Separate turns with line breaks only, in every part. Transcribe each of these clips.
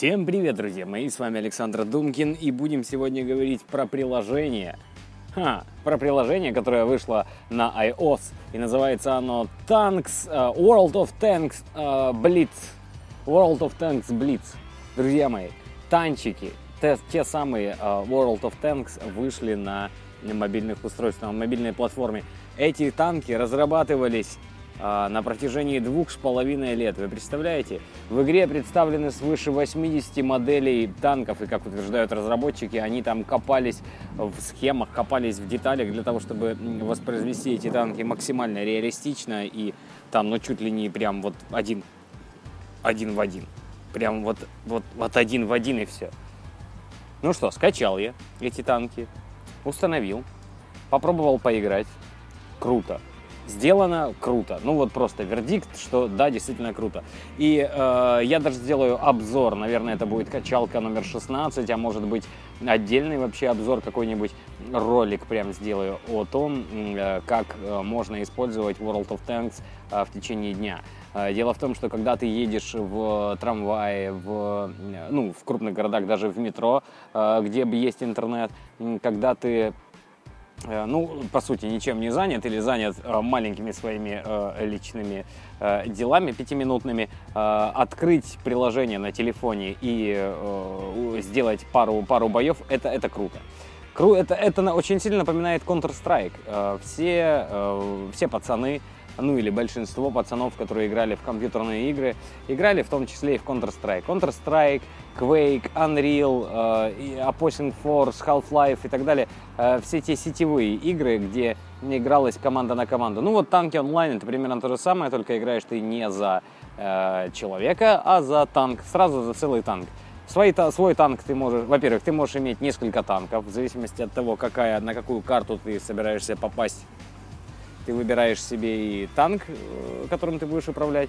Всем привет, друзья мои, с вами Александр Думкин, и будем сегодня говорить про приложение. Ха, про приложение, которое вышло на iOS, и называется оно Tanks, uh, World of Tanks uh, Blitz. World of Tanks Blitz. Друзья мои, танчики, те, те самые uh, World of Tanks вышли на мобильных устройствах, на мобильной платформе. Эти танки разрабатывались на протяжении двух с половиной лет. Вы представляете? В игре представлены свыше 80 моделей танков, и, как утверждают разработчики, они там копались в схемах, копались в деталях для того, чтобы воспроизвести эти танки максимально реалистично и там, ну, чуть ли не прям вот один, один в один. Прям вот, вот, вот один в один и все. Ну что, скачал я эти танки, установил, попробовал поиграть. Круто сделано круто. Ну вот просто вердикт, что да, действительно круто. И э, я даже сделаю обзор, наверное, это будет качалка номер 16, а может быть отдельный вообще обзор, какой-нибудь ролик прям сделаю о том, э, как э, можно использовать World of Tanks э, в течение дня. Э, дело в том, что когда ты едешь в трамвае, в, ну, в крупных городах, даже в метро, э, где есть интернет, когда ты Э, ну, по сути, ничем не занят или занят э, маленькими своими э, личными делами пятиминутными, открыть приложение на телефоне и сделать пару, пару боев, это, это круто. Это, это очень сильно напоминает Counter-Strike. Все, все пацаны ну или большинство пацанов, которые играли в компьютерные игры, играли в том числе и в Counter-Strike. Counter-Strike, Quake, Unreal, э, Opposing Force, Half-Life и так далее. Э, все те сетевые игры, где игралась команда на команду. Ну вот танки онлайн это примерно то же самое, только играешь ты не за э, человека, а за танк, сразу за целый танк. Свой, свой танк ты можешь, во-первых, ты можешь иметь несколько танков, в зависимости от того, какая, на какую карту ты собираешься попасть ты выбираешь себе и танк, э, которым ты будешь управлять.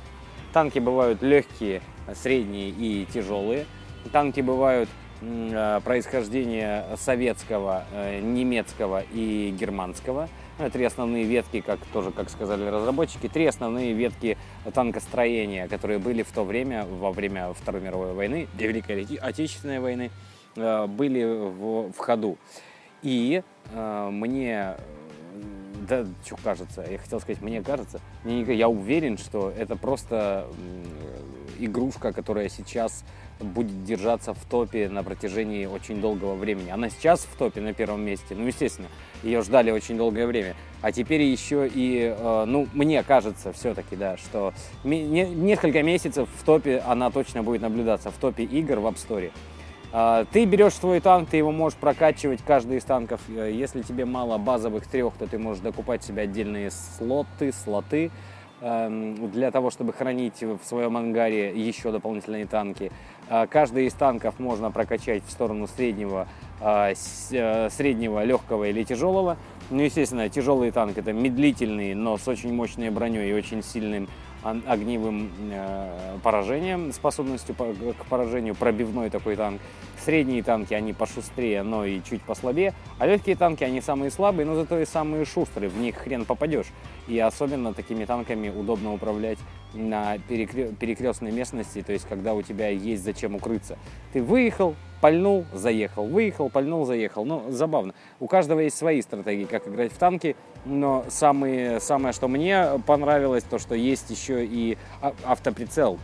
Танки бывают легкие, средние и тяжелые. Танки бывают э, происхождения советского, э, немецкого и германского. Ну, три основные ветки, как тоже, как сказали разработчики, три основные ветки танкостроения, которые были в то время, во время Второй мировой войны, Великой Отечественной войны, были в, в ходу. И э, мне да, что кажется, я хотел сказать, мне кажется, мне, я уверен, что это просто игрушка, которая сейчас будет держаться в топе на протяжении очень долгого времени. Она сейчас в топе на первом месте, ну, естественно, ее ждали очень долгое время. А теперь еще и, э, ну, мне кажется все-таки, да, что несколько месяцев в топе она точно будет наблюдаться, в топе игр в App Store. А, ты берешь свой танк, ты его можешь прокачивать, каждый из танков. Э, если тебе мало базовых трех, то ты можешь докупать себе отдельные слоты, слоты эм, для того, чтобы хранить в своем ангаре еще дополнительные танки. А, каждый из танков можно прокачать в сторону среднего, а, э, среднего легкого или тяжелого. Ну, естественно, тяжелый танк это медлительный, но с очень мощной броней и очень сильным огневым э, поражением, способностью к поражению, пробивной такой танк. Средние танки, они пошустрее, но и чуть послабее. А легкие танки, они самые слабые, но зато и самые шустрые, в них хрен попадешь. И особенно такими танками удобно управлять на перекрестной местности, то есть когда у тебя есть зачем укрыться. Ты выехал, пальнул, заехал, выехал, пальнул, заехал. Ну, забавно. У каждого есть свои стратегии, как играть в танки, но самые, самое, что мне понравилось, то, что есть еще и а, автоприцел.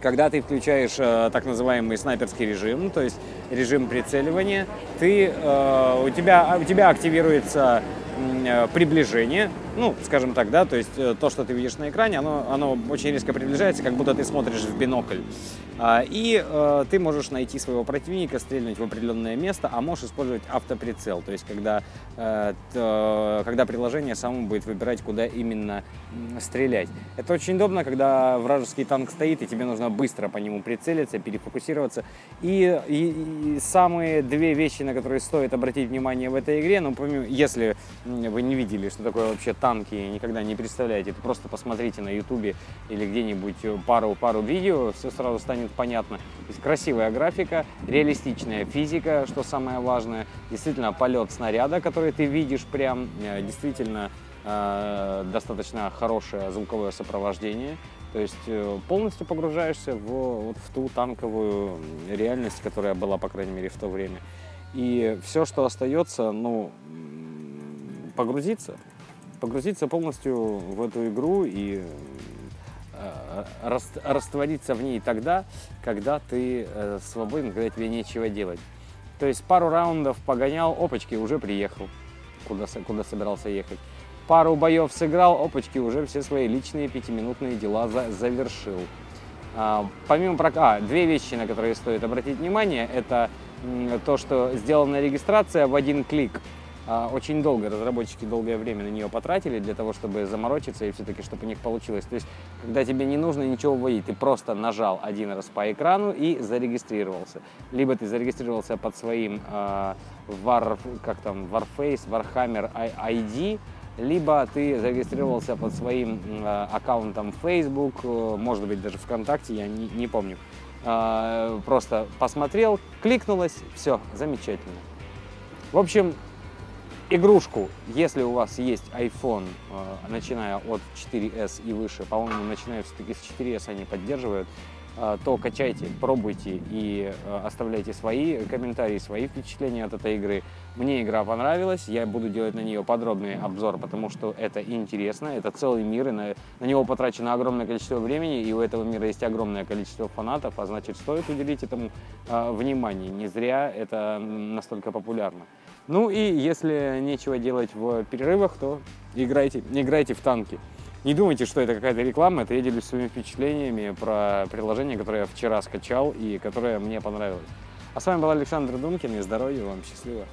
Когда ты включаешь э, так называемый снайперский режим, то есть режим прицеливания, ты, э, у, тебя, у тебя активируется Э, приближение, ну, скажем так, да, то есть э, то, что ты видишь на экране, оно, оно очень резко приближается, как будто ты смотришь в бинокль. А, и э, ты можешь найти своего противника, стрельнуть в определенное место, а можешь использовать автоприцел, то есть когда, э, то, когда приложение само будет выбирать, куда именно стрелять. Это очень удобно, когда вражеский танк стоит, и тебе нужно быстро по нему прицелиться, перефокусироваться. И, и, и самые две вещи, на которые стоит обратить внимание в этой игре, ну, помимо, если вы не видели, что такое вообще танки, никогда не представляете, то просто посмотрите на ютубе или где-нибудь пару-пару видео, все сразу станет понятно. То есть красивая графика, реалистичная физика, что самое важное, действительно полет снаряда, который ты видишь прям, э, действительно э, достаточно хорошее звуковое сопровождение, То есть э, полностью погружаешься в, вот, в ту танковую реальность, которая была, по крайней мере, в то время. И все, что остается, ну, погрузиться, погрузиться полностью в эту игру и э, раствориться в ней тогда, когда ты э, свободен, когда тебе нечего делать. То есть пару раундов погонял, опачки, уже приехал, куда, куда собирался ехать. Пару боев сыграл, опачки, уже все свои личные пятиминутные дела за, завершил. А, помимо про... А, две вещи, на которые стоит обратить внимание, это то, что сделана регистрация в один клик. А, очень долго, разработчики долгое время на нее потратили для того, чтобы заморочиться и все-таки, чтобы у них получилось. То есть, когда тебе не нужно ничего вводить, ты просто нажал один раз по экрану и зарегистрировался. Либо ты зарегистрировался под своим э, War, как там, Warface, Warhammer ID, либо ты зарегистрировался под своим э, аккаунтом Facebook, э, может быть даже ВКонтакте, я не, не помню. Э, просто посмотрел, кликнулось, все, замечательно. В общем, игрушку, если у вас есть iPhone, э, начиная от 4S и выше, по-моему, начиная все-таки с 4S они поддерживают, то качайте, пробуйте и э, оставляйте свои комментарии, свои впечатления от этой игры. Мне игра понравилась, я буду делать на нее подробный обзор, потому что это интересно, это целый мир, и на, на него потрачено огромное количество времени, и у этого мира есть огромное количество фанатов, а значит, стоит уделить этому внимание. Не зря это настолько популярно. Ну и если нечего делать в перерывах, то играйте, играйте в танки. Не думайте, что это какая-то реклама, это я делюсь своими впечатлениями про приложение, которое я вчера скачал и которое мне понравилось. А с вами был Александр Думкин, и здоровья вам, счастливо!